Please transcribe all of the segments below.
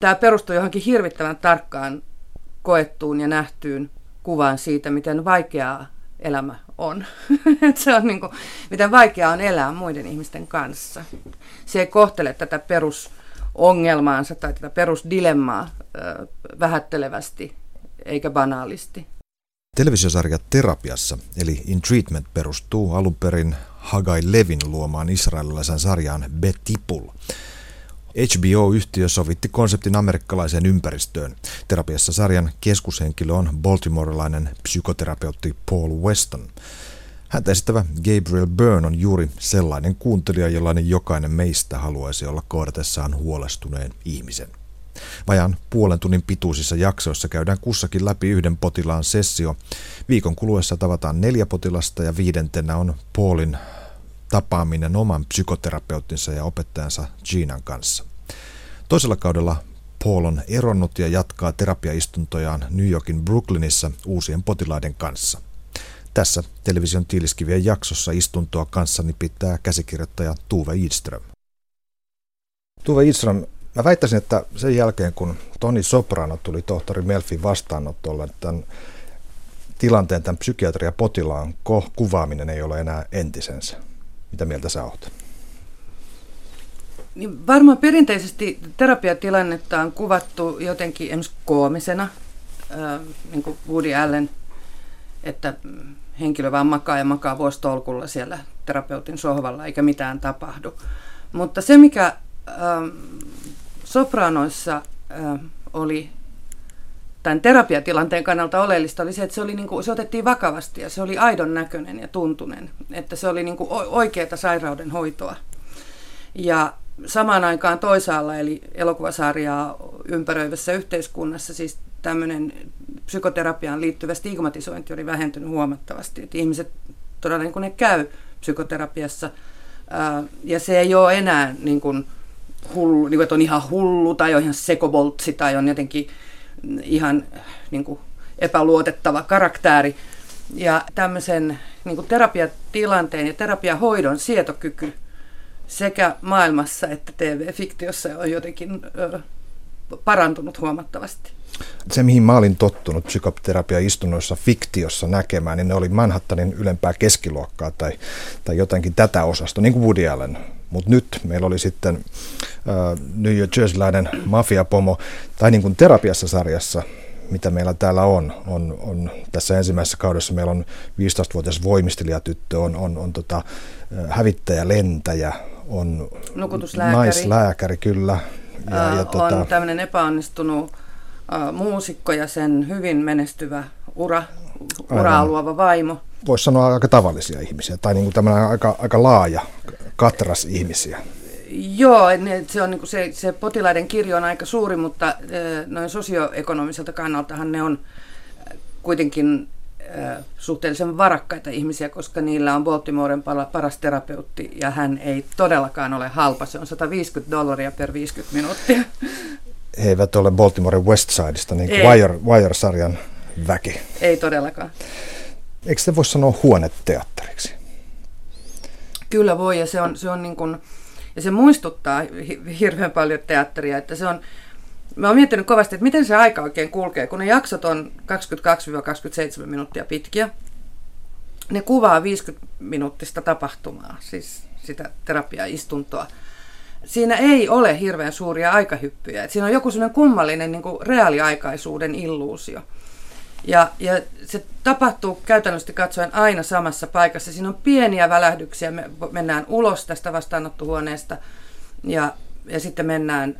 Tämä perustuu johonkin hirvittävän tarkkaan koettuun ja nähtyyn kuvaan siitä, miten vaikeaa elämä on. se on niin kuin, miten vaikeaa on elää muiden ihmisten kanssa. Se ei kohtele tätä perusongelmaansa tai tätä perusdilemmaa vähättelevästi eikä banaalisti. Televisiosarja Terapiassa, eli In Treatment, perustuu alun perin Hagai Levin luomaan israelilaisen sarjaan Betipul. HBO-yhtiö sovitti konseptin amerikkalaiseen ympäristöön. Terapiassa sarjan keskushenkilö on baltimorelainen psykoterapeutti Paul Weston. Häntä esittävä Gabriel Byrne on juuri sellainen kuuntelija, jollainen jokainen meistä haluaisi olla kohdatessaan huolestuneen ihmisen. Vajan puolen tunnin pituisissa jaksoissa käydään kussakin läpi yhden potilaan sessio. Viikon kuluessa tavataan neljä potilasta ja viidentenä on Paulin tapaaminen oman psykoterapeuttinsa ja opettajansa Ginan kanssa. Toisella kaudella Paul on eronnut ja jatkaa terapiaistuntojaan New Yorkin Brooklynissa uusien potilaiden kanssa. Tässä television tiiliskivien jaksossa istuntoa kanssani pitää käsikirjoittaja Tuve Idström. Tuve Idström, mä väittäisin, että sen jälkeen kun Toni Soprano tuli tohtori Melfin vastaanotolle, tämän tilanteen tämän psykiatria-potilaan kuvaaminen ei ole enää entisensä. Mitä mieltä sä oot? Niin varmaan perinteisesti terapiatilannetta on kuvattu jotenkin esimerkiksi koomisena, äh, niin kuin Woody Allen, että henkilö vaan makaa ja makaa vuostolkulla siellä terapeutin sohvalla eikä mitään tapahdu. Mutta se, mikä äh, sopranoissa äh, oli tämän terapiatilanteen kannalta oleellista oli se, että se, oli niin kuin, se otettiin vakavasti ja se oli aidon näköinen ja tuntunen. Että se oli niin kuin oikeaa sairauden hoitoa. Ja samaan aikaan toisaalla, eli elokuvasarjaa ympäröivässä yhteiskunnassa, siis tämmöinen psykoterapiaan liittyvä stigmatisointi oli vähentynyt huomattavasti. Että ihmiset todella niin kuin ne käy psykoterapiassa. Ja se ei ole enää niin kuin hullu, niin kuin, että on ihan hullu tai on ihan sekoboltsi tai on jotenkin ihan niin kuin epäluotettava karaktääri. Ja tämmöisen niin kuin terapiatilanteen ja terapiahoidon sietokyky sekä maailmassa että TV-fiktiossa on jotenkin ö, parantunut huomattavasti. Se, mihin mä olin tottunut psykoterapia-istunnoissa fiktiossa näkemään, niin ne oli Manhattanin ylempää keskiluokkaa tai, tai jotenkin tätä osasta, niin kuin Woody Allen. Mutta nyt meillä oli sitten äh, New Jerseyläinen mafiapomo, tai niin kuin terapiassa sarjassa, mitä meillä täällä on, on, on tässä ensimmäisessä kaudessa meillä on 15-vuotias voimistelijatyttö, on, on, on tota, hävittäjä, lentäjä, on naislääkäri kyllä. Ja, äh, ja tota, on tämmöinen epäonnistunut äh, muusikko ja sen hyvin menestyvä ura, uraa luova vaimo. Voisi sanoa aika tavallisia ihmisiä, tai niin kuin aika, aika laaja, katras ihmisiä. Joo, se, on niin kuin se, se potilaiden kirjo on aika suuri, mutta noin sosioekonomiselta kannaltahan ne on kuitenkin suhteellisen varakkaita ihmisiä, koska niillä on Baltimoren paras terapeutti ja hän ei todellakaan ole halpa. Se on 150 dollaria per 50 minuuttia. He eivät ole Baltimoren Westsideista, niin kuin Wire, Wire-sarjan väki. Ei todellakaan. Eikö se voi sanoa huoneteatteriksi? Kyllä voi, ja se on, se on niin kuin, ja se muistuttaa hirveän paljon teatteria, että se on, mä oon miettinyt kovasti, että miten se aika oikein kulkee, kun ne jaksot on 22-27 minuuttia pitkiä. Ne kuvaa 50 minuuttista tapahtumaa, siis sitä terapiaistuntoa. Siinä ei ole hirveän suuria aikahyppyjä. Siinä on joku sellainen kummallinen niin kuin reaaliaikaisuuden illuusio. Ja, ja se tapahtuu käytännössä katsoen aina samassa paikassa. Siinä on pieniä välähdyksiä. Me mennään ulos tästä vastaanottohuoneesta ja, ja sitten mennään,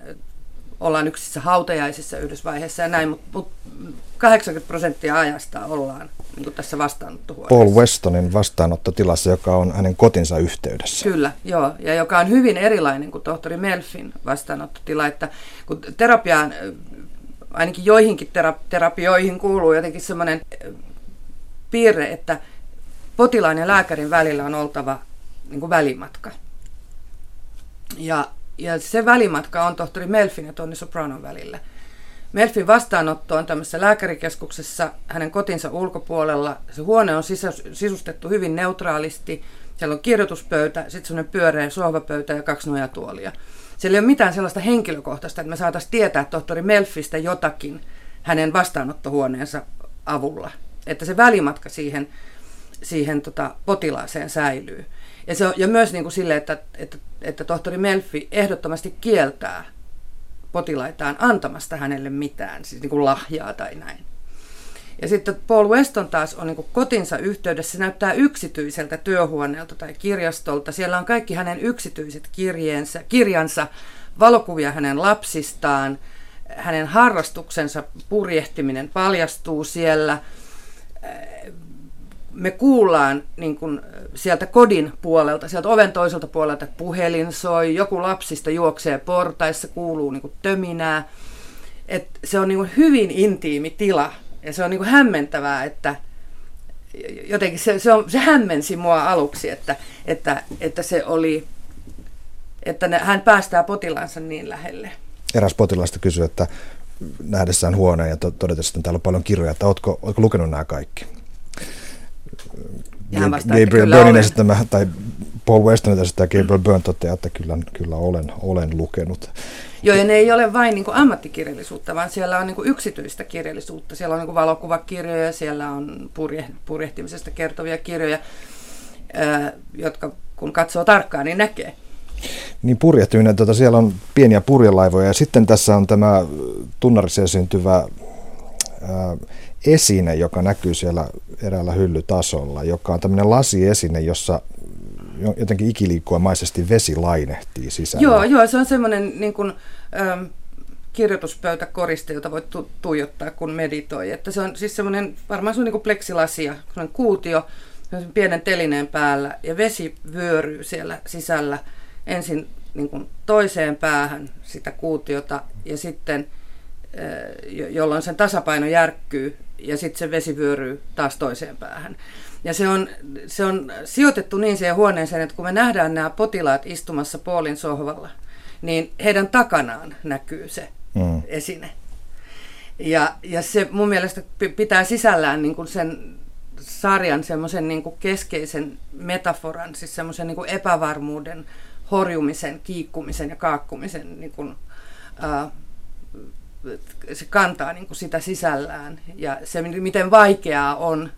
ollaan yksissä hautajaisissa yhdessä vaiheessa ja näin, mutta mut 80 prosenttia ajasta ollaan niin kuin tässä vastaanottohuoneessa. Paul Westonin vastaanottotilassa, joka on hänen kotinsa yhteydessä. Kyllä, joo, ja joka on hyvin erilainen kuin tohtori Melfin vastaanottotila, että kun terapiaan ainakin joihinkin terapioihin kuuluu jotenkin semmoinen eh, piirre, että potilaan ja lääkärin välillä on oltava niin kuin välimatka. Ja, ja se välimatka on tohtori Melfin ja Tonni Sopranon välillä. Melfin vastaanotto on tämmöisessä lääkärikeskuksessa hänen kotinsa ulkopuolella. Se huone on sisustettu hyvin neutraalisti. Siellä on kirjoituspöytä, sitten semmoinen pyöreä sohvapöytä ja kaksi nojatuolia. Siellä ei ole mitään sellaista henkilökohtaista, että me saataisiin tietää tohtori Melfistä jotakin hänen vastaanottohuoneensa avulla. Että se välimatka siihen, siihen tota, potilaaseen säilyy. Ja, se on, ja myös niin kuin sille, että, että, että tohtori Melfi ehdottomasti kieltää potilaitaan antamasta hänelle mitään, siis niin kuin lahjaa tai näin. Ja sitten Paul Weston taas on niin kotinsa yhteydessä, se näyttää yksityiseltä työhuoneelta tai kirjastolta. Siellä on kaikki hänen yksityiset kirjeensä, kirjansa, valokuvia hänen lapsistaan, hänen harrastuksensa purjehtiminen paljastuu siellä. Me kuullaan niin kuin sieltä kodin puolelta, sieltä oven toiselta puolelta puhelin soi, joku lapsista juoksee portaissa, kuuluu niin kuin töminää. Et se on niin kuin hyvin intiimi tila ja se on niin kuin hämmentävää, että jotenkin se, se, on, se hämmensi mua aluksi, että, että, että se oli, että ne, hän päästää potilaansa niin lähelle. Eräs potilaista kysyi, että nähdessään huoneen ja todetessa, että täällä on paljon kirjoja, että oletko, oletko lukenut nämä kaikki? Ja vastaa, Gabriel Byrnin esittämä, tai Paul Westonin esittämä Gabriel Byrne toteaa, että kyllä, kyllä olen, olen lukenut. Joo, ja ne ei ole vain niin kuin ammattikirjallisuutta, vaan siellä on niin kuin yksityistä kirjallisuutta. Siellä on niin kuin valokuvakirjoja, siellä on purje, purjehtimisesta kertovia kirjoja, ää, jotka kun katsoo tarkkaan, niin näkee. Niin purjehtiminen, tuota, siellä on pieniä purjelaivoja ja sitten tässä on tämä tunnarissa esiintyvä ää, esine, joka näkyy siellä eräällä hyllytasolla, joka on tämmöinen lasiesine, jossa jotenkin ikiliikkuamaisesti vesi lainehtii sisällä. Joo, joo se on semmoinen niin kuin, ähm, kirjoituspöytäkoriste, jota voit tu- tuijottaa, kun meditoi. Että se on siis semmoinen, varmaan se on niin kuin pleksilasia, semmoinen kuutio, pienen telineen päällä, ja vesi vyöryy siellä sisällä ensin niin kuin toiseen päähän sitä kuutiota, ja sitten jolloin sen tasapaino järkkyy, ja sitten se vesi vyöryy taas toiseen päähän. Ja se on, se on sijoitettu niin siihen huoneeseen, että kun me nähdään nämä potilaat istumassa Paulin sohvalla, niin heidän takanaan näkyy se mm. esine. Ja, ja se mun mielestä pitää sisällään niin kuin sen sarjan semmoisen niin kuin keskeisen metaforan, siis semmoisen niin kuin epävarmuuden, horjumisen, kiikkumisen ja kaakkumisen niin kuin, uh, se kantaa niin kuin sitä sisällään ja se, miten vaikeaa on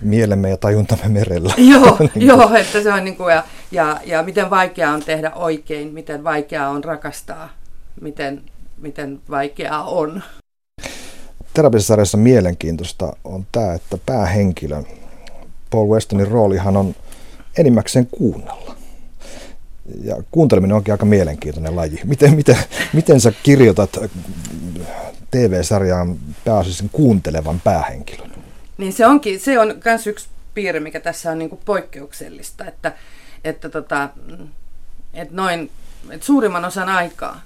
mielemme ja tajuntamme merellä. Joo, niin joo että se on niin kuin, ja, ja, ja miten vaikeaa on tehdä oikein, miten vaikeaa on rakastaa, miten, miten vaikeaa on. Terapiasarjassa mielenkiintoista on tämä, että päähenkilö, Paul Westonin roolihan on enimmäkseen kuunnella. Ja kuunteleminen onkin aika mielenkiintoinen laji. Miten, miten, miten sä kirjoitat TV-sarjaan pääasiassa kuuntelevan päähenkilön? Niin se onkin, se on myös yksi piirre, mikä tässä on niin kuin poikkeuksellista, että, että, tota, että noin, että suurimman osan aikaa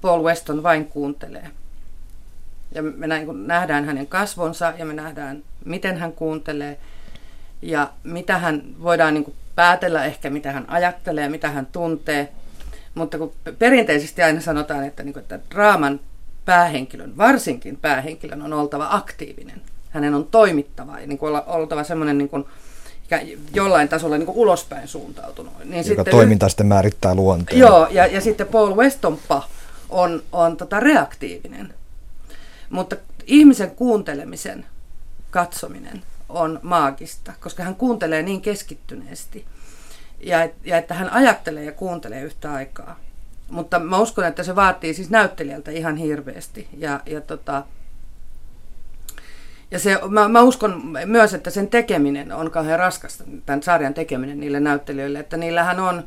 Paul Weston vain kuuntelee. Ja me nähdään hänen kasvonsa ja me nähdään, miten hän kuuntelee ja mitä hän voidaan niin päätellä ehkä, mitä hän ajattelee, mitä hän tuntee. Mutta kun perinteisesti aina sanotaan, että, niin kuin, että draaman päähenkilön, varsinkin päähenkilön, on oltava aktiivinen. Hänen on toimittava ja niin kuin oltava semmoinen niin kuin, jollain tasolla niin kuin ulospäin suuntautunut. Niin Joka sitten, toiminta sitten määrittää luonteen. Joo, ja, ja sitten Paul Westonpa on, on tota reaktiivinen. Mutta ihmisen kuuntelemisen katsominen on maagista, koska hän kuuntelee niin keskittyneesti. Ja, ja että hän ajattelee ja kuuntelee yhtä aikaa. Mutta mä uskon, että se vaatii siis näyttelijältä ihan hirveästi. Ja, ja, tota, ja se, mä, mä uskon myös, että sen tekeminen on kauhean raskasta, tämän sarjan tekeminen niille näyttelijöille, että niillähän on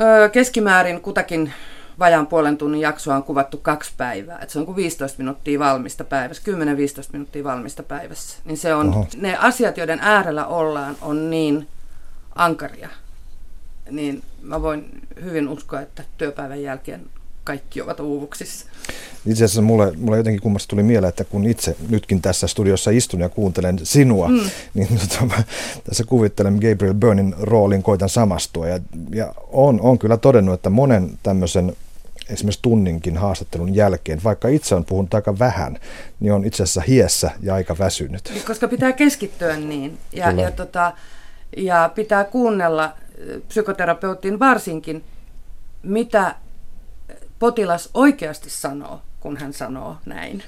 öö, keskimäärin kutakin vajaan puolen tunnin jaksoa on kuvattu kaksi päivää. Et se on kuin 15 minuuttia valmista päivässä, 10-15 minuuttia valmista päivässä. Niin se on, Oho. ne asiat, joiden äärellä ollaan, on niin ankaria niin mä voin hyvin uskoa, että työpäivän jälkeen kaikki ovat uuvuksissa. Itse asiassa mulle, mulle jotenkin kummasta tuli mieleen, että kun itse nytkin tässä studiossa istun ja kuuntelen sinua, mm. niin tota, mä tässä kuvittelen Gabriel Byrnin roolin, koitan samastua. Ja, ja on, on kyllä todennut, että monen tämmöisen esimerkiksi tunninkin haastattelun jälkeen, vaikka itse on puhunut aika vähän, niin on itse asiassa hiessä ja aika väsynyt. Koska pitää keskittyä niin. Ja, ja, tota, ja pitää kuunnella psykoterapeutin varsinkin, mitä potilas oikeasti sanoo, kun hän sanoo näin.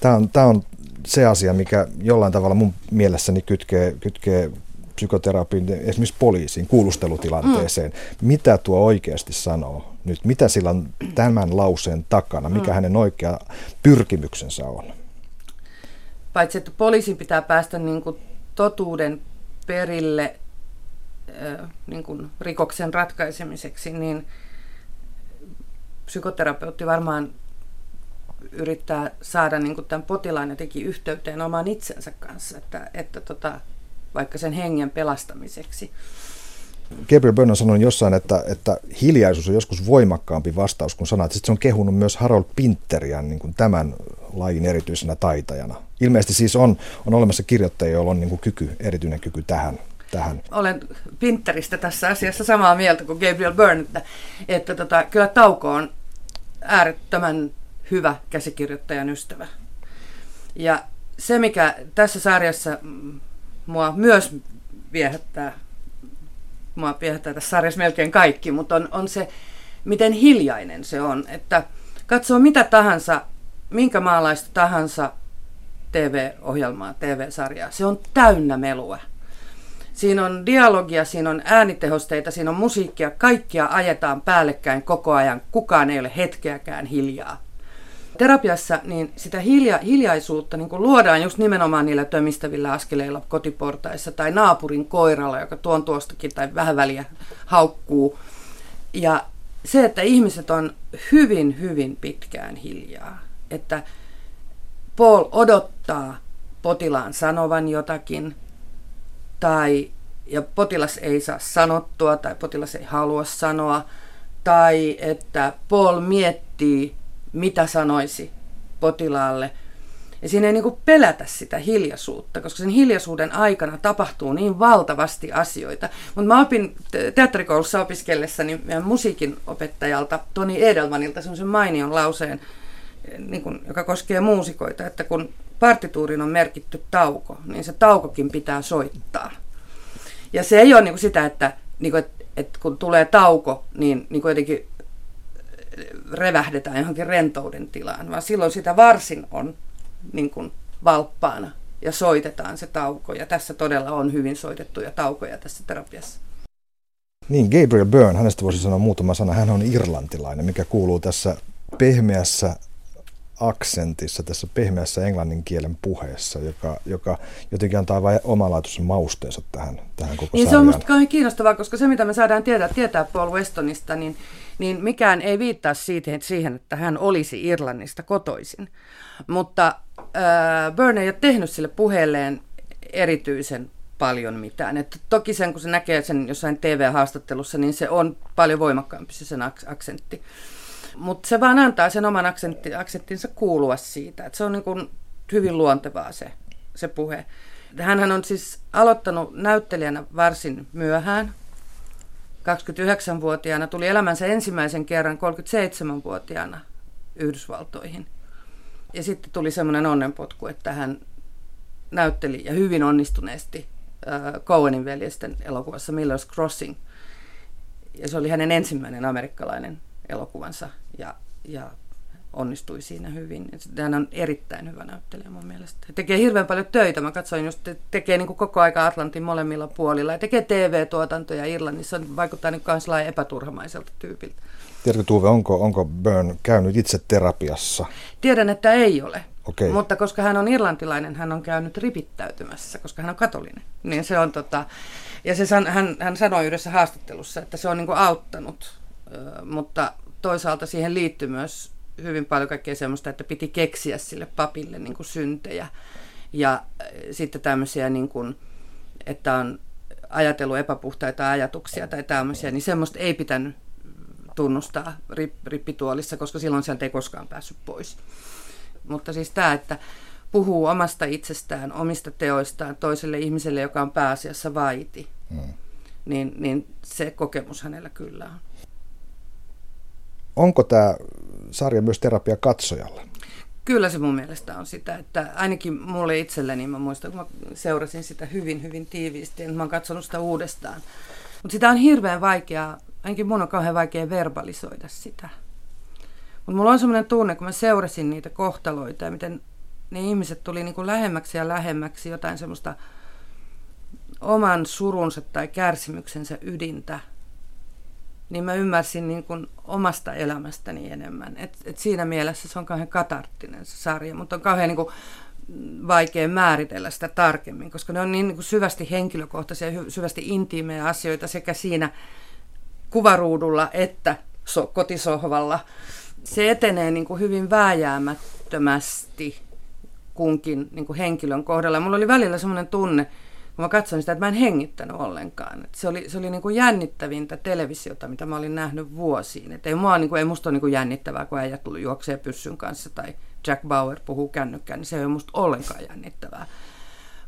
Tämä on, tämä on se asia, mikä jollain tavalla mun mielessäni kytkee, kytkee psykoterapiin, esimerkiksi poliisiin, kuulustelutilanteeseen. Mm. Mitä tuo oikeasti sanoo nyt? Mitä sillä on tämän lauseen takana? Mikä mm. hänen oikea pyrkimyksensä on? Paitsi, että poliisin pitää päästä niin kuin totuuden perille niin kuin rikoksen ratkaisemiseksi, niin psykoterapeutti varmaan yrittää saada niin kuin tämän potilaan jotenkin yhteyteen oman itsensä kanssa, että, että tota, vaikka sen hengen pelastamiseksi. Gabriel Byrne sanonut jossain, että, että hiljaisuus on joskus voimakkaampi vastaus kuin sanat. Sitten se on kehunut myös Harold Pinteria niin kuin tämän lajin erityisenä taitajana. Ilmeisesti siis on, on olemassa kirjoittajia, joilla on niin kuin kyky, erityinen kyky tähän. Tähän. Olen Pinteristä tässä asiassa samaa mieltä kuin Gabriel Byrne, että, että tota, kyllä Tauko on äärettömän hyvä käsikirjoittajan ystävä. Ja se, mikä tässä sarjassa mua myös viehättää, mua viehättää tässä sarjassa melkein kaikki, mutta on, on se, miten hiljainen se on, että katsoo mitä tahansa, minkä maalaista tahansa TV-ohjelmaa, TV-sarjaa, se on täynnä melua. Siinä on dialogia, siinä on äänitehosteita, siinä on musiikkia, kaikkia ajetaan päällekkäin koko ajan, kukaan ei ole hetkeäkään hiljaa terapiassa niin sitä hilja, hiljaisuutta niin luodaan just nimenomaan niillä tömistävillä askeleilla kotiportaissa tai naapurin koiralla, joka tuon tuostakin tai vähän väliä haukkuu. Ja se, että ihmiset on hyvin, hyvin pitkään hiljaa. Että Paul odottaa potilaan sanovan jotakin, tai ja potilas ei saa sanottua, tai potilas ei halua sanoa, tai että Paul miettii mitä sanoisi potilaalle. Ja siinä ei niin pelätä sitä hiljaisuutta, koska sen hiljaisuuden aikana tapahtuu niin valtavasti asioita. Mutta mä opin teatterikoulussa opiskellessani musiikin opettajalta Toni Edelmanilta semmoisen mainion lauseen, niin kuin, joka koskee muusikoita, että kun partituurin on merkitty tauko, niin se taukokin pitää soittaa. Ja se ei ole niin kuin sitä, että, niin kuin, että, että kun tulee tauko, niin, niin kuin jotenkin revähdetään johonkin rentouden tilaan, vaan silloin sitä varsin on niin kuin valppaana ja soitetaan se tauko. Ja tässä todella on hyvin soitettuja taukoja tässä terapiassa. Niin, Gabriel Byrne, hänestä voisi sanoa muutama sana. Hän on irlantilainen, mikä kuuluu tässä pehmeässä aksentissa, tässä pehmeässä englannin kielen puheessa, joka, joka jotenkin antaa vain omalaatuisen mausteensa tähän, tähän koko niin, Se on minusta kauhean kiinnostavaa, koska se mitä me saadaan tietää, tietää Paul Westonista, niin, niin mikään ei viittaa siitä, siihen, että hän olisi Irlannista kotoisin. Mutta äh, Byrne ei ole tehnyt sille puheelleen erityisen paljon mitään. Et toki sen, kun se näkee sen jossain TV-haastattelussa, niin se on paljon voimakkaampi se sen aksentti. Mutta se vaan antaa sen oman aksentti, aksenttinsa kuulua siitä. Et se on niin kuin hyvin luontevaa se, se puhe. Hänhän on siis aloittanut näyttelijänä varsin myöhään. 29-vuotiaana tuli elämänsä ensimmäisen kerran 37-vuotiaana Yhdysvaltoihin. Ja sitten tuli semmoinen onnenpotku, että hän näytteli ja hyvin onnistuneesti äh, Coenin veljesten elokuvassa Miller's Crossing. Ja se oli hänen ensimmäinen amerikkalainen elokuvansa ja, ja onnistui siinä hyvin. Hän on erittäin hyvä näyttelijä mun mielestä. He tekee hirveän paljon töitä. Mä katsoin just, että tekee niin kuin koko aika Atlantin molemmilla puolilla. Ja tekee TV-tuotantoja Irlannissa. Vaikuttaa niin myös epäturhamaiselta tyypiltä. Tiedätkö Tuve, onko, onko Byrne käynyt itse terapiassa? Tiedän, että ei ole. Okay. Mutta koska hän on irlantilainen, hän on käynyt ripittäytymässä, koska hän on katolinen. Niin se on tota, ja se, hän, hän sanoi yhdessä haastattelussa, että se on niin kuin auttanut mutta toisaalta siihen liittyy myös hyvin paljon kaikkea semmoista, että piti keksiä sille papille niin kuin syntejä. Ja sitten tämmöisiä, niin kuin, että on ajatellut epäpuhtaita ajatuksia tai tämmöisiä, niin semmoista ei pitänyt tunnustaa rippituolissa, koska silloin sieltä ei koskaan päässyt pois. Mutta siis tämä, että puhuu omasta itsestään, omista teoistaan toiselle ihmiselle, joka on pääasiassa vaiti, mm. niin, niin se kokemus hänellä kyllä on. Onko tämä sarja myös terapia katsojalle? Kyllä se mun mielestä on sitä, että ainakin mulle itselleni, mä muistan, kun mä seurasin sitä hyvin, hyvin tiiviisti, että mä oon katsonut sitä uudestaan Mutta sitä on hirveän vaikeaa, ainakin mun on kauhean vaikea verbalisoida sitä. Mutta mulla on semmoinen tunne, kun mä seurasin niitä kohtaloita ja miten ne ihmiset tuli niin kuin lähemmäksi ja lähemmäksi jotain semmoista oman surunsa tai kärsimyksensä ydintä, niin mä ymmärsin niin kuin omasta elämästäni enemmän. Et, et siinä mielessä se on kauhean katarttinen se sarja, mutta on kauhean niin kuin vaikea määritellä sitä tarkemmin, koska ne on niin, niin kuin syvästi henkilökohtaisia, syvästi intiimejä asioita sekä siinä kuvaruudulla että so, kotisohvalla. Se etenee niin kuin hyvin vääjäämättömästi kunkin niin kuin henkilön kohdalla. Mulla oli välillä semmoinen tunne, kun mä katsoin sitä, että mä en hengittänyt ollenkaan. Et se oli, se oli niin kuin jännittävintä televisiota, mitä mä olin nähnyt vuosiin. Et ei, mua, niin kuin, ei musta ole niin kuin jännittävää, kun äijä tuli juoksee pyssyn kanssa tai Jack Bauer puhuu kännykkään, niin se ei ole musta ollenkaan jännittävää.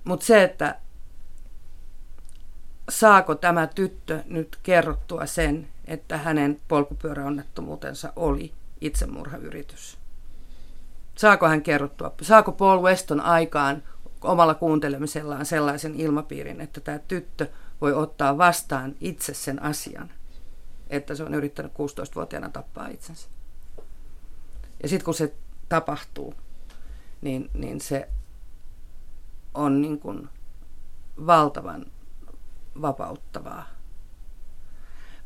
Mutta se, että saako tämä tyttö nyt kerrottua sen, että hänen polkupyöräonnettomuutensa oli itsemurhayritys. Saako hän kerrottua, saako Paul Weston aikaan omalla kuuntelemisellaan sellaisen ilmapiirin, että tämä tyttö voi ottaa vastaan itse sen asian, että se on yrittänyt 16-vuotiaana tappaa itsensä. Ja sitten kun se tapahtuu, niin, niin se on niin kuin valtavan vapauttavaa.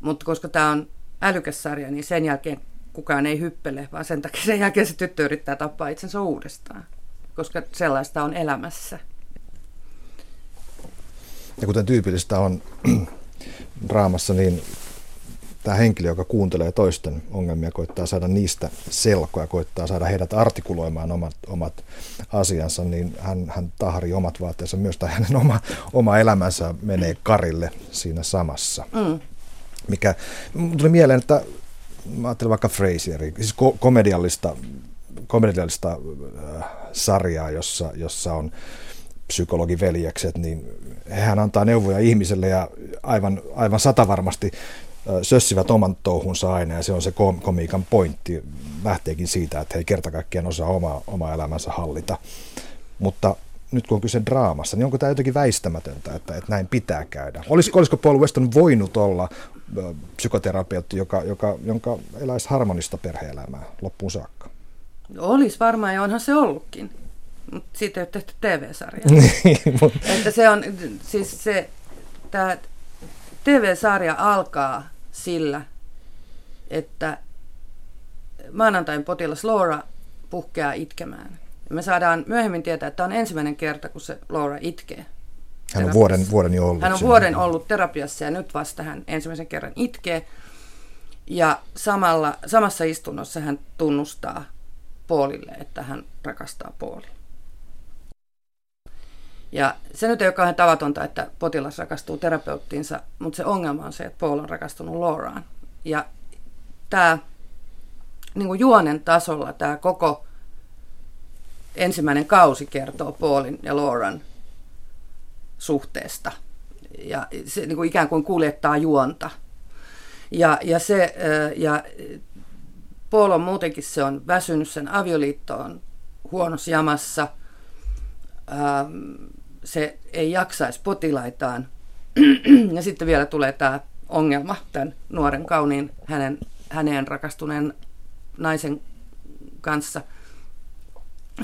Mutta koska tämä on älykäs sarja, niin sen jälkeen kukaan ei hyppele, vaan sen takia sen jälkeen se tyttö yrittää tappaa itsensä uudestaan, koska sellaista on elämässä. Ja kuten tyypillistä on draamassa, niin tämä henkilö, joka kuuntelee toisten ongelmia, koittaa saada niistä selkoa, koittaa saada heidät artikuloimaan omat, omat asiansa, niin hän, hän tahri omat vaatteensa myös, tai hänen oma, oma elämänsä menee karille siinä samassa. Mm. Mikä tuli mieleen, että mä ajattelin vaikka Frasieria, siis ko- komediallista, komediallista äh, sarjaa, jossa, jossa on psykologiveljekset, niin hän antaa neuvoja ihmiselle ja aivan, aivan satavarmasti äh, sössivät oman touhunsa aina ja se on se komiikan pointti. Lähteekin siitä, että he ei kerta kaikkiaan osaa omaa, omaa elämänsä hallita. Mutta nyt kun on kyse draamassa, niin onko tämä jotenkin väistämätöntä, että, että näin pitää käydä? Olisiko, olisiko Paul Weston voinut olla psykoterapeutti, joka, joka, jonka eläisi harmonista perhe-elämää loppuun saakka? Olisi varmaan ja onhan se ollutkin, mutta siitä ei ole tehty TV-sarja. Niin, että se on, siis se, tämä TV-sarja alkaa sillä, että maanantain potilas Laura puhkeaa itkemään. Ja me saadaan myöhemmin tietää, että tämä on ensimmäinen kerta, kun se Laura itkee. Hän on vuoden, vuoden jo ollut. Hän on siinä. vuoden ollut terapiassa ja nyt vasta hän ensimmäisen kerran itkee. Ja samalla, samassa istunnossa hän tunnustaa Paulille, että hän rakastaa Paulia. Ja se nyt ei ole kauhean tavatonta, että potilas rakastuu terapeuttiinsa, mutta se ongelma on se, että Paul on rakastunut Lauraan. Ja tämä niin kuin juonen tasolla tämä koko ensimmäinen kausi kertoo Paulin ja Lauran suhteesta. Ja se niin kuin ikään kuin kuljettaa juonta. Ja, ja, se, ja Paul on muutenkin se on väsynyt sen avioliittoon huonossa jamassa. Se ei jaksaisi potilaitaan. Ja sitten vielä tulee tämä ongelma tämän nuoren kauniin hänen, häneen rakastuneen naisen kanssa.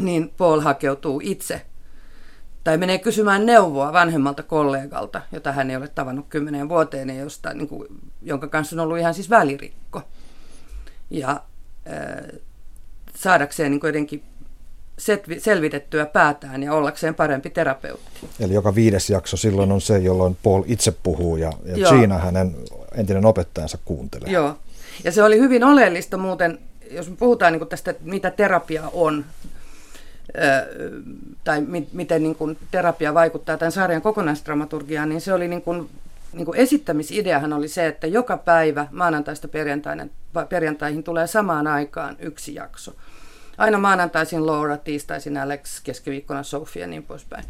Niin Paul hakeutuu itse tai menee kysymään neuvoa vanhemmalta kollegalta, jota hän ei ole tavannut kymmeneen vuoteen josta, niin kuin, jonka kanssa on ollut ihan siis välirikko. Ja saadakseen niin jotenkin selvitettyä päätään ja ollakseen parempi terapeutti. Eli joka viides jakso silloin on se, jolloin Paul itse puhuu ja, ja Gina hänen entinen opettajansa kuuntelee. Joo, ja se oli hyvin oleellista muuten, jos me puhutaan niin tästä, mitä terapia on, tai mi- miten niin kuin terapia vaikuttaa tämän sarjan kokonaisdramaturgiaan, niin se oli niin kuin, niin kuin esittämisideahan oli se, että joka päivä maanantaista perjantaihin tulee samaan aikaan yksi jakso. Aina maanantaisin Laura, tiistaisin Alex, keskiviikkona Sofia ja niin poispäin.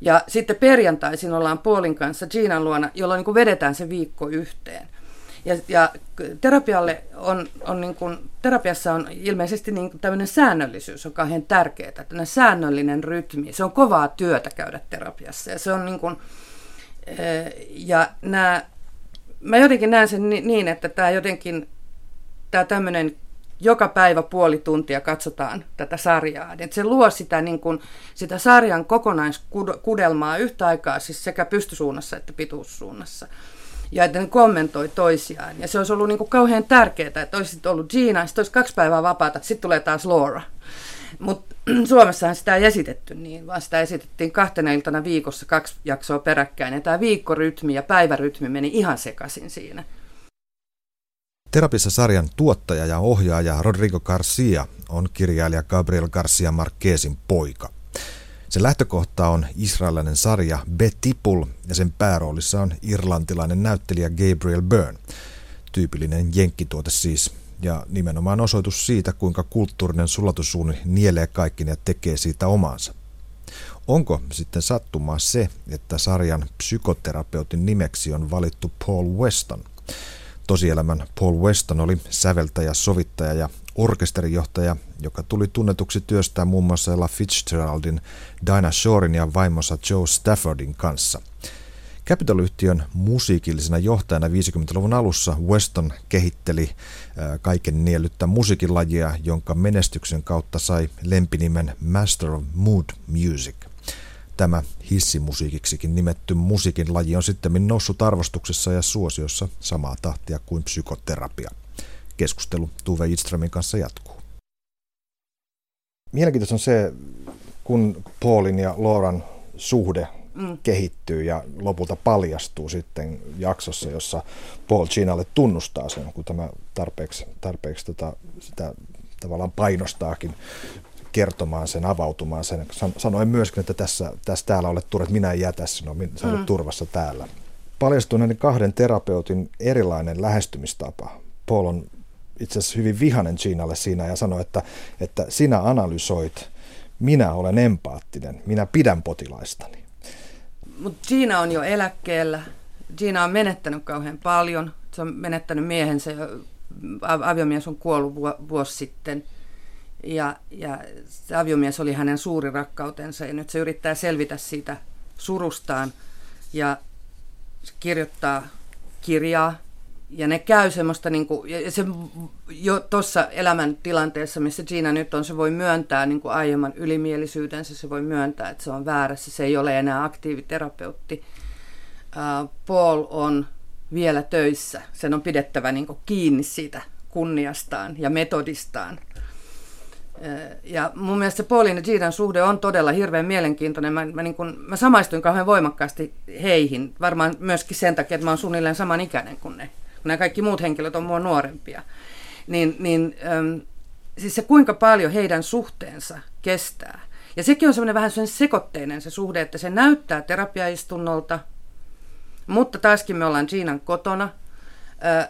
Ja sitten perjantaisin ollaan Paulin kanssa Ginan luona, jolloin niin kuin vedetään se viikko yhteen. Ja, ja terapialle on, on niin kuin, terapiassa on ilmeisesti niin kuin tämmöinen säännöllisyys on kauhean tärkeää. Tämmöinen säännöllinen rytmi. Se on kovaa työtä käydä terapiassa. Ja se on niin kuin, ja nämä mä jotenkin näen sen niin, että tämä jotenkin, tämä tämmöinen joka päivä puoli tuntia katsotaan tätä sarjaa. Et se luo sitä, niin kuin, sitä sarjan kokonaiskudelmaa yhtä aikaa siis sekä pystysuunnassa että pituussuunnassa. Ja että ne kommentoi toisiaan. Ja se olisi ollut niin kuin kauhean tärkeää, että olisi ollut Gina, sitten olisi kaksi päivää vapaata, sitten tulee taas Laura. Mutta Suomessahan sitä ei esitetty niin, vaan sitä esitettiin kahtena iltana viikossa kaksi jaksoa peräkkäin. Ja tämä viikkorytmi ja päivärytmi meni ihan sekaisin siinä. Terapissa sarjan tuottaja ja ohjaaja Rodrigo Garcia on kirjailija Gabriel Garcia Marquezin poika. Sen lähtökohta on israelilainen sarja Betipul ja sen pääroolissa on irlantilainen näyttelijä Gabriel Byrne. Tyypillinen jenkkituote siis ja nimenomaan osoitus siitä, kuinka kulttuurinen sulatusuuni nielee kaikki ja tekee siitä omaansa. Onko sitten sattumaa se, että sarjan psykoterapeutin nimeksi on valittu Paul Weston? Tosielämän Paul Weston oli säveltäjä, sovittaja ja orkesterijohtaja, joka tuli tunnetuksi työstään muun muassa Ella Fitzgeraldin, Dinah Shorein ja vaimonsa Joe Staffordin kanssa – Capitol-yhtiön musiikillisena johtajana 50-luvun alussa Weston kehitteli kaiken nielyttä musiikinlajia, jonka menestyksen kautta sai lempinimen Master of Mood Music. Tämä hissimusiikiksikin nimetty musiikin laji on sitten noussut arvostuksessa ja suosiossa samaa tahtia kuin psykoterapia. Keskustelu Tuve Idströmin kanssa jatkuu. Mielenkiintoista on se, kun Paulin ja Lauran suhde mm. kehittyy ja lopulta paljastuu sitten jaksossa, jossa Paul Ginalle tunnustaa sen, kun tämä tarpeeksi, tarpeeksi tota, sitä tavallaan painostaakin kertomaan sen, avautumaan sen. Sanoin myöskin, että tässä, tässä täällä olet turva, että minä en jätä sinua, sinä olet mm. turvassa täällä. Paljastuu näiden kahden terapeutin erilainen lähestymistapa. Paul on itse asiassa hyvin vihanen Ginalle siinä ja sanoi, että, että sinä analysoit, minä olen empaattinen, minä pidän potilaistani mutta Gina on jo eläkkeellä. Gina on menettänyt kauhean paljon. Se on menettänyt miehensä jo, aviomies on kuollut vuosi sitten. Ja, ja se aviomies oli hänen suuri rakkautensa ja nyt se yrittää selvitä siitä surustaan ja kirjoittaa kirjaa, ja ne käy semmoista, niin kuin, ja se jo tuossa elämäntilanteessa, missä Gina nyt on, se voi myöntää niin kuin aiemman ylimielisyytensä, se voi myöntää, että se on väärässä, se ei ole enää aktiiviterapeutti. Paul on vielä töissä, sen on pidettävä niin kuin kiinni siitä kunniastaan ja metodistaan. Ja mun mielestä se Paulin ja Ginan suhde on todella hirveän mielenkiintoinen. Mä, mä, niin kun, mä samaistuin kauhean voimakkaasti heihin, varmaan myöskin sen takia, että mä oon suunnilleen saman ikäinen kuin ne kun nämä kaikki muut henkilöt on mua nuorempia, niin, niin äm, siis se kuinka paljon heidän suhteensa kestää. Ja sekin on semmoinen vähän semmoinen sekoitteinen se suhde, että se näyttää terapiaistunnolta, mutta taaskin me ollaan Giinan kotona. Äh,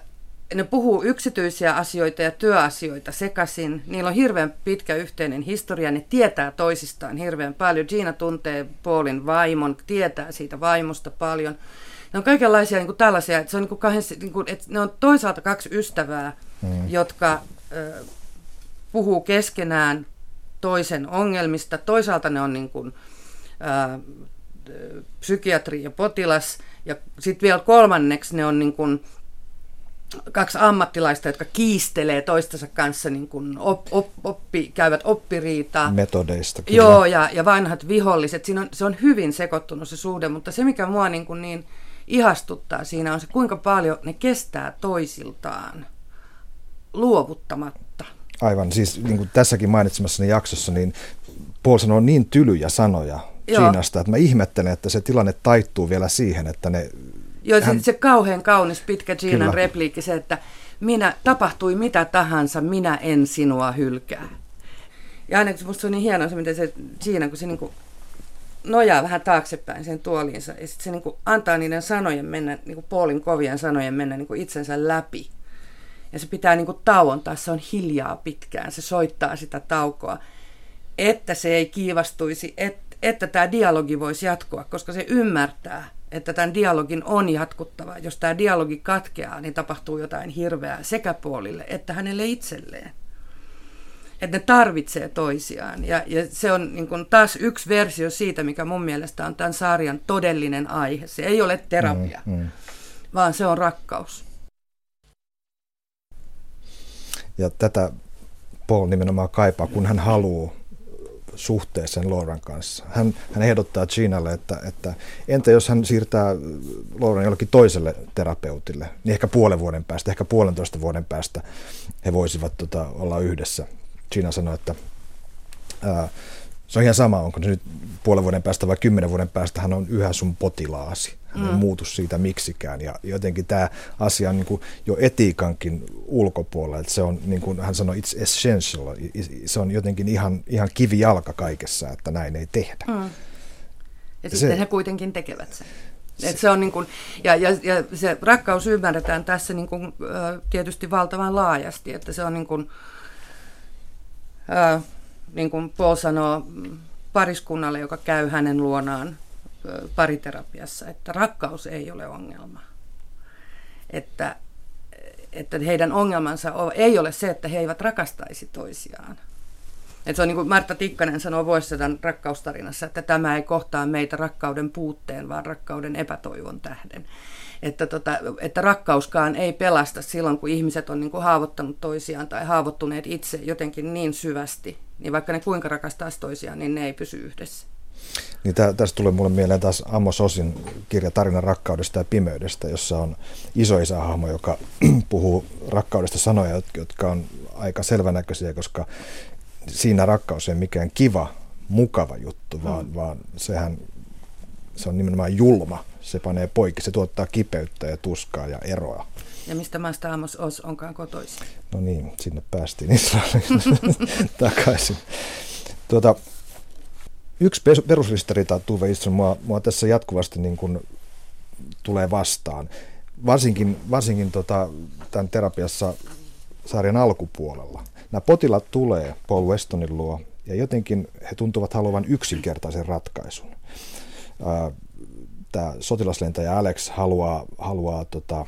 ne puhuu yksityisiä asioita ja työasioita sekaisin. Niillä on hirveän pitkä yhteinen historia, ne tietää toisistaan hirveän paljon. Gina tuntee Paulin vaimon, tietää siitä vaimosta paljon ne on kaikenlaisia niin kuin tällaisia, että se on niin kuin kahden, niin kuin, että ne on toisaalta kaksi ystävää, mm. jotka ö, puhuu keskenään toisen ongelmista. Toisaalta ne on niin kuin, ö, psykiatri ja potilas, ja sitten vielä kolmanneksi ne on niin kuin, kaksi ammattilaista, jotka kiistelee toistensa kanssa, niin kuin op, op, oppi, käyvät oppiriitaa. Metodeista kyllä. Joo, ja, ja vanhat viholliset. Siinä on, se on hyvin sekoittunut se suhde, mutta se mikä mua niin, kuin niin ihastuttaa siinä on se, kuinka paljon ne kestää toisiltaan luovuttamatta. Aivan, siis niin kuin tässäkin mainitsemassani jaksossa, niin Paul sanoo niin tylyjä sanoja Kiinasta, että mä ihmettelen, että se tilanne taittuu vielä siihen, että ne... Joo, hän... se, se kauhean kaunis pitkä Kiinan repliikki, se, että minä, tapahtui mitä tahansa, minä en sinua hylkää. Ja ainakin musta se on niin hienoa se, miten se Kiina, kun se niin kuin nojaa vähän taaksepäin sen tuoliinsa ja sitten se niin kuin antaa niiden sanojen mennä, niin kuin Paulin kovien sanojen mennä niin kuin itsensä läpi. Ja se pitää niin kuin tauon taas, se on hiljaa pitkään, se soittaa sitä taukoa, että se ei kiivastuisi, että, että tämä dialogi voisi jatkua, koska se ymmärtää, että tämän dialogin on jatkuttava. Jos tämä dialogi katkeaa, niin tapahtuu jotain hirveää sekä Paulille että hänelle itselleen että ne tarvitsee toisiaan. Ja, ja se on niin kuin taas yksi versio siitä, mikä mun mielestä on tämän sarjan todellinen aihe. Se ei ole terapia, mm, mm. vaan se on rakkaus. Ja tätä Paul nimenomaan kaipaa, kun hän haluaa suhteeseen Lauren kanssa. Hän, hän ehdottaa Ginalle, että, että entä jos hän siirtää Lauren jollekin toiselle terapeutille, niin ehkä puolen vuoden päästä, ehkä puolentoista vuoden päästä he voisivat tota, olla yhdessä. Gina sanoi, että ää, se on ihan sama, onko se nyt puolen vuoden päästä vai kymmenen vuoden päästä, hän on yhä sun potilaasi. Hän ei mm. muutu siitä miksikään. Ja jotenkin tämä asia on niin kuin jo etiikankin ulkopuolella. Että se on, niin kuin hän sanoi, it's essential. Se on jotenkin ihan, ihan kivijalka kaikessa, että näin ei tehdä. Mm. Ja se, sitten he kuitenkin tekevät sen. Et se on niin kuin, ja, ja, ja se rakkaus ymmärretään tässä niin kuin, tietysti valtavan laajasti, että se on niin niin kuin Paul sanoo pariskunnalle, joka käy hänen luonaan pariterapiassa, että rakkaus ei ole ongelma. Että, että heidän ongelmansa ei ole se, että he eivät rakastaisi toisiaan. Että se on niin kuin Martta Tikkanen sanoo Voissetan rakkaustarinassa, että tämä ei kohtaa meitä rakkauden puutteen, vaan rakkauden epätoivon tähden. Että, tota, että rakkauskaan ei pelasta silloin, kun ihmiset on niin kuin haavoittanut toisiaan tai haavoittuneet itse jotenkin niin syvästi, niin vaikka ne kuinka rakastaisi toisiaan, niin ne ei pysy yhdessä. Niin tä, tästä tulee mulle mieleen taas Amos Osin kirja Tarina rakkaudesta ja pimeydestä, jossa on iso hahmo, joka puhuu rakkaudesta sanoja, jotka on aika selvänäköisiä, koska siinä rakkaus ei mikään kiva, mukava juttu, vaan, mm. vaan sehän se on nimenomaan julma. Se panee poikki, se tuottaa kipeyttä ja tuskaa ja eroa. Ja mistä maasta Amos Os onkaan kotoisin? No niin, sinne päästiin Israeliin takaisin. Tuota, yksi perusristiriita Tuve Istron mua, mua tässä jatkuvasti niin kuin tulee vastaan. Varsinkin, varsinkin tota, tämän terapiassa sarjan alkupuolella. Nämä potilaat tulee Paul Westonin luo ja jotenkin he tuntuvat haluavan yksinkertaisen ratkaisun. Tämä sotilaslentäjä Alex haluaa, haluaa tota,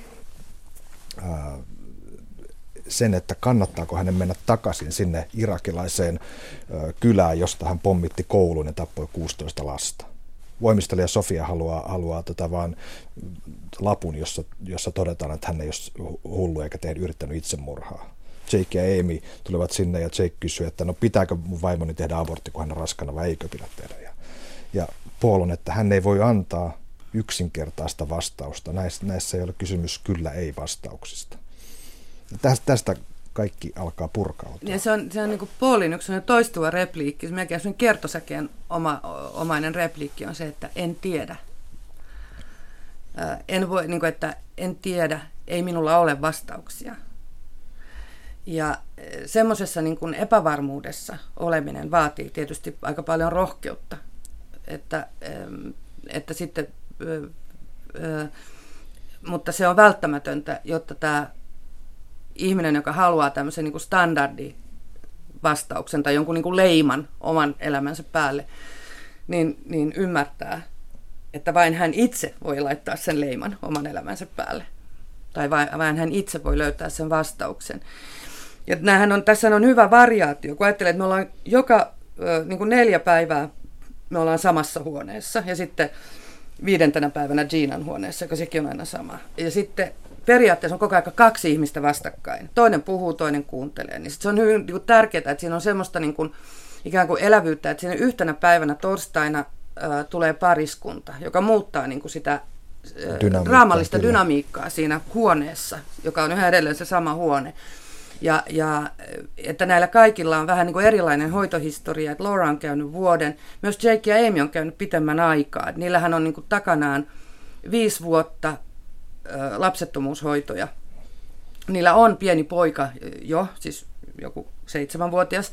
sen, että kannattaako hänen mennä takaisin sinne irakilaiseen kylään, josta hän pommitti koulun ja tappoi 16 lasta. Voimistelija Sofia haluaa, haluaa tota vaan lapun, jossa, jossa todetaan, että hän ei ole hullu eikä tee yrittänyt itsemurhaa. Jake ja Amy tulevat sinne ja Jake kysyy, että no pitääkö mun vaimoni tehdä abortti, kun hän on raskana vai eikö pidä tehdä. Ja, ja Paul on, että hän ei voi antaa yksinkertaista vastausta. Näissä, näissä ei ole kysymys kyllä ei vastauksista. Tästä, tästä kaikki alkaa purkautua. Ja se on, se on niin Paulin yksi toistuva repliikki, melkein sen kertosäkeen oma, omainen repliikki on se, että en tiedä. En voi, niin kuin, että en tiedä, ei minulla ole vastauksia. Ja semmoisessa niin kuin epävarmuudessa oleminen vaatii tietysti aika paljon rohkeutta, että, että sitten, mutta se on välttämätöntä, jotta tämä ihminen, joka haluaa tämmöisen niin kuin standardi vastauksen tai jonkun niin kuin leiman oman elämänsä päälle, niin, niin ymmärtää, että vain hän itse voi laittaa sen leiman oman elämänsä päälle. Tai vain, vain hän itse voi löytää sen vastauksen. Ja näähän on, tässä on hyvä variaatio, kun ajattelee, että me ollaan joka niin kuin neljä päivää me ollaan samassa huoneessa ja sitten viidentenä päivänä Jeanan huoneessa, joka sekin on aina sama. Ja sitten periaatteessa on koko ajan kaksi ihmistä vastakkain. Toinen puhuu, toinen kuuntelee. Niin se on hyvin niin tärkeää, että siinä on semmoista niin kuin, ikään kuin elävyyttä, että siinä yhtenä päivänä torstaina ää, tulee pariskunta, joka muuttaa niin kuin sitä Dynamiikka, raamallista kyllä. dynamiikkaa siinä huoneessa, joka on yhä edelleen se sama huone. Ja, ja että näillä kaikilla on vähän niin kuin erilainen hoitohistoria, että Laura on käynyt vuoden, myös Jake ja Amy on käynyt pitemmän aikaa. Niillähän on niin kuin takanaan viisi vuotta lapsettomuushoitoja. Niillä on pieni poika jo, siis joku seitsemänvuotias,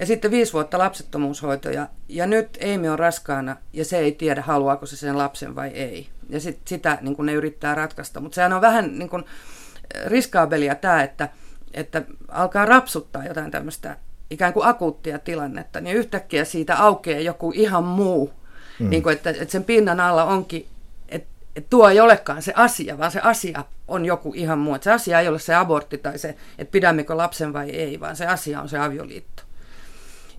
ja sitten viisi vuotta lapsettomuushoitoja. Ja nyt Amy on raskaana ja se ei tiedä, haluaako se sen lapsen vai ei. Ja sit, sitä niin ne yrittää ratkaista. Mutta sehän on vähän niin kuin riskaabelia tämä, että, että alkaa rapsuttaa jotain tämmöistä ikään kuin akuuttia tilannetta, niin yhtäkkiä siitä aukeaa joku ihan muu. Mm. Niin kuin, että, että sen pinnan alla onkin että tuo ei olekaan se asia, vaan se asia on joku ihan muu. Että se asia ei ole se abortti tai se, että pidämmekö lapsen vai ei, vaan se asia on se avioliitto.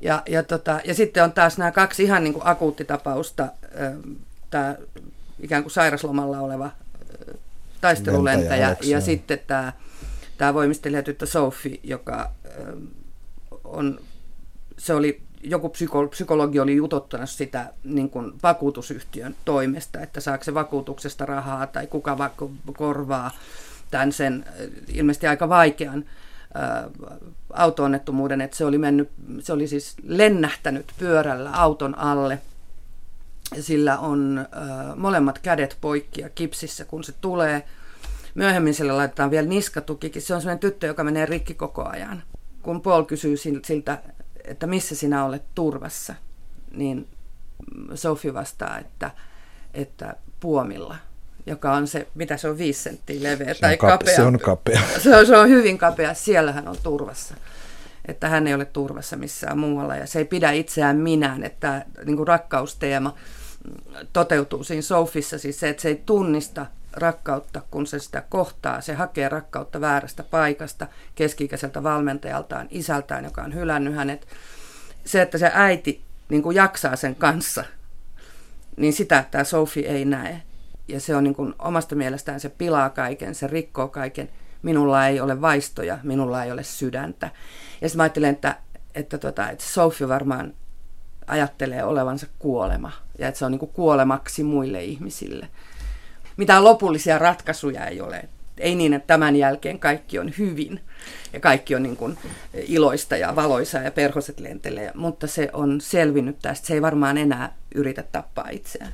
Ja, ja, tota, ja sitten on taas nämä kaksi ihan niin kuin akuuttitapausta. Tämä ikään kuin sairaslomalla oleva taistelulentäjä. Alex, ja joo. sitten tämä, tämä voimistelijatyttö Sophie, joka ö, on, se oli, joku psyko, psykologi oli jutottanut sitä niin kuin vakuutusyhtiön toimesta, että saako se vakuutuksesta rahaa tai kuka vaku, korvaa tämän sen ö, ilmeisesti aika vaikean ö, auto-onnettomuuden, että se oli, mennyt, se oli siis lennähtänyt pyörällä auton alle – sillä on äh, molemmat kädet poikki ja kipsissä, kun se tulee. Myöhemmin sille laitetaan vielä niskatukikin. Se on sellainen tyttö, joka menee rikki koko ajan. Kun Paul kysyy siltä, että missä sinä olet turvassa, niin Sophie vastaa, että, että puomilla, joka on se, mitä se on, viisi senttiä leveä se tai kape, kapea. Se on kapea. Se on, se on hyvin kapea, siellä hän on turvassa että hän ei ole turvassa missään muualla ja se ei pidä itseään minään, että niin kuin rakkausteema toteutuu siinä Sofissa, siis se, että se ei tunnista rakkautta, kun se sitä kohtaa. Se hakee rakkautta väärästä paikasta, keski-ikäiseltä valmentajaltaan, isältään, joka on hylännyt hänet. Se, että se äiti niin kuin jaksaa sen kanssa, niin sitä tämä Sophie ei näe. Ja se on niin kuin omasta mielestään, se pilaa kaiken, se rikkoo kaiken. Minulla ei ole vaistoja, minulla ei ole sydäntä. Ja sitten mä ajattelen, että, että, tota, että Sophie varmaan ajattelee olevansa kuolema ja että se on niin kuin kuolemaksi muille ihmisille. Mitään lopullisia ratkaisuja ei ole. Ei niin, että tämän jälkeen kaikki on hyvin ja kaikki on niin kuin iloista ja valoisaa ja perhoset lentelee, mutta se on selvinnyt tästä. Se ei varmaan enää yritä tappaa itseään.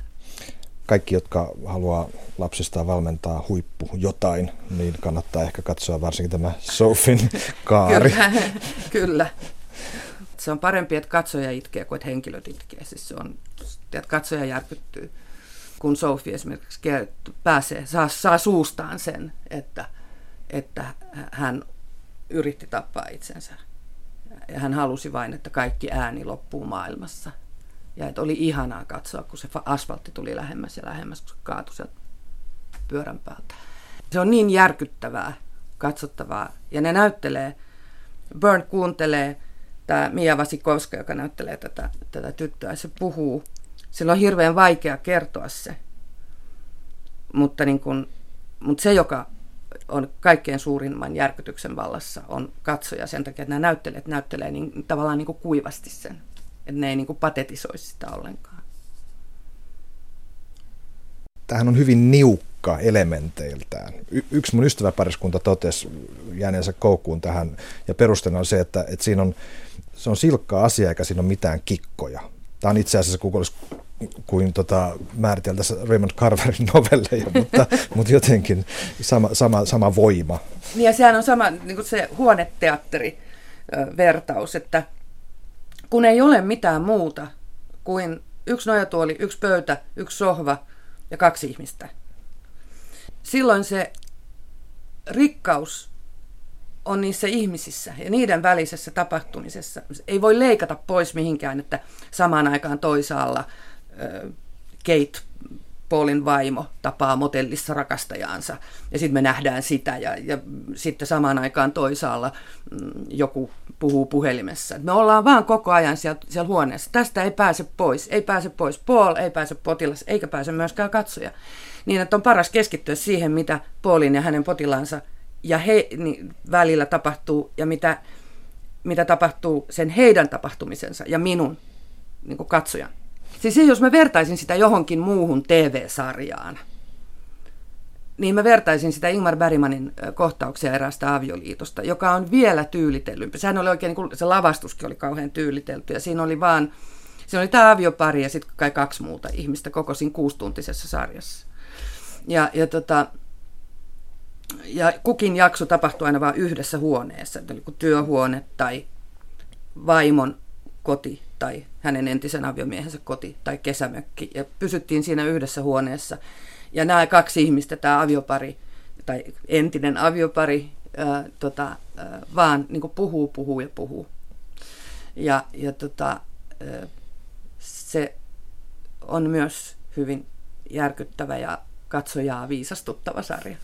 Kaikki, jotka haluaa lapsistaan valmentaa huippu jotain, niin kannattaa ehkä katsoa varsinkin tämä Sofin kaari. Kyllä, kyllä se on parempi, että katsoja itkee kuin että henkilöt itkee. Siis se on, että katsoja järkyttyy, kun Sophie esimerkiksi pääsee, saa, saa suustaan sen, että, että hän yritti tappaa itsensä. Ja hän halusi vain, että kaikki ääni loppuu maailmassa. Ja että oli ihanaa katsoa, kun se asfaltti tuli lähemmäs ja lähemmäs, kun se kaatui sieltä pyörän päältä. Se on niin järkyttävää, katsottavaa. Ja ne näyttelee, Burn kuuntelee, tämä Mia Vasikovska, joka näyttelee tätä, tätä tyttöä, se puhuu. Sillä on hirveän vaikea kertoa se. Mutta, niin kun, mutta se, joka on kaikkein suurimman järkytyksen vallassa, on katsoja sen takia, että nämä näyttelijät näyttelee niin, tavallaan niin kuin kuivasti sen. Että ne ei niin kuin patetisoisi sitä ollenkaan. Tämähän on hyvin niukka elementeiltään. Y- yksi mun ystäväpariskunta totesi jääneensä koukkuun tähän, ja perusteena on se, että, että siinä on se on silkka asia eikä siinä ole mitään kikkoja. Tämä on itse asiassa kuin, olisi, kuin tota, määriteltäisiin Raymond Carverin novelleja, mutta, mutta jotenkin sama, sama, sama voima. Niin ja sehän on sama niin kuin se huoneteatteri-vertaus, että kun ei ole mitään muuta kuin yksi nojatuoli, yksi pöytä, yksi sohva ja kaksi ihmistä. Silloin se rikkaus on niissä ihmisissä ja niiden välisessä tapahtumisessa. Ei voi leikata pois mihinkään, että samaan aikaan toisaalla Kate Paulin vaimo tapaa motellissa rakastajaansa ja sitten me nähdään sitä ja, ja sitten samaan aikaan toisaalla mm, joku puhuu puhelimessa. Me ollaan vaan koko ajan siellä, siellä huoneessa. Tästä ei pääse pois. Ei pääse pois Paul, ei pääse potilas, eikä pääse myöskään katsoja. Niin, että on paras keskittyä siihen, mitä Paulin ja hänen potilaansa ja he niin välillä tapahtuu ja mitä, mitä tapahtuu sen heidän tapahtumisensa ja minun niin katsojan. Siis jos mä vertaisin sitä johonkin muuhun TV-sarjaan, niin mä vertaisin sitä Ingmar Bergmanin kohtauksia eräästä avioliitosta, joka on vielä tyylitellympi. Sehän oli oikein, niin se lavastuskin oli kauhean tyylitelty ja siinä oli vaan, siinä oli tämä aviopari ja sitten kai kaksi muuta ihmistä koko siinä kuustuntisessa sarjassa. Ja, ja tota, ja kukin jakso tapahtui aina vain yhdessä huoneessa, eli työhuone tai vaimon koti tai hänen entisen aviomiehensä koti tai kesämökki. Ja pysyttiin siinä yhdessä huoneessa. Ja nämä kaksi ihmistä, tämä aviopari tai entinen aviopari, ää, tota, ää, vaan niin puhuu, puhuu ja puhuu. Ja, ja tota, ää, se on myös hyvin järkyttävä ja katsojaa viisastuttava sarja.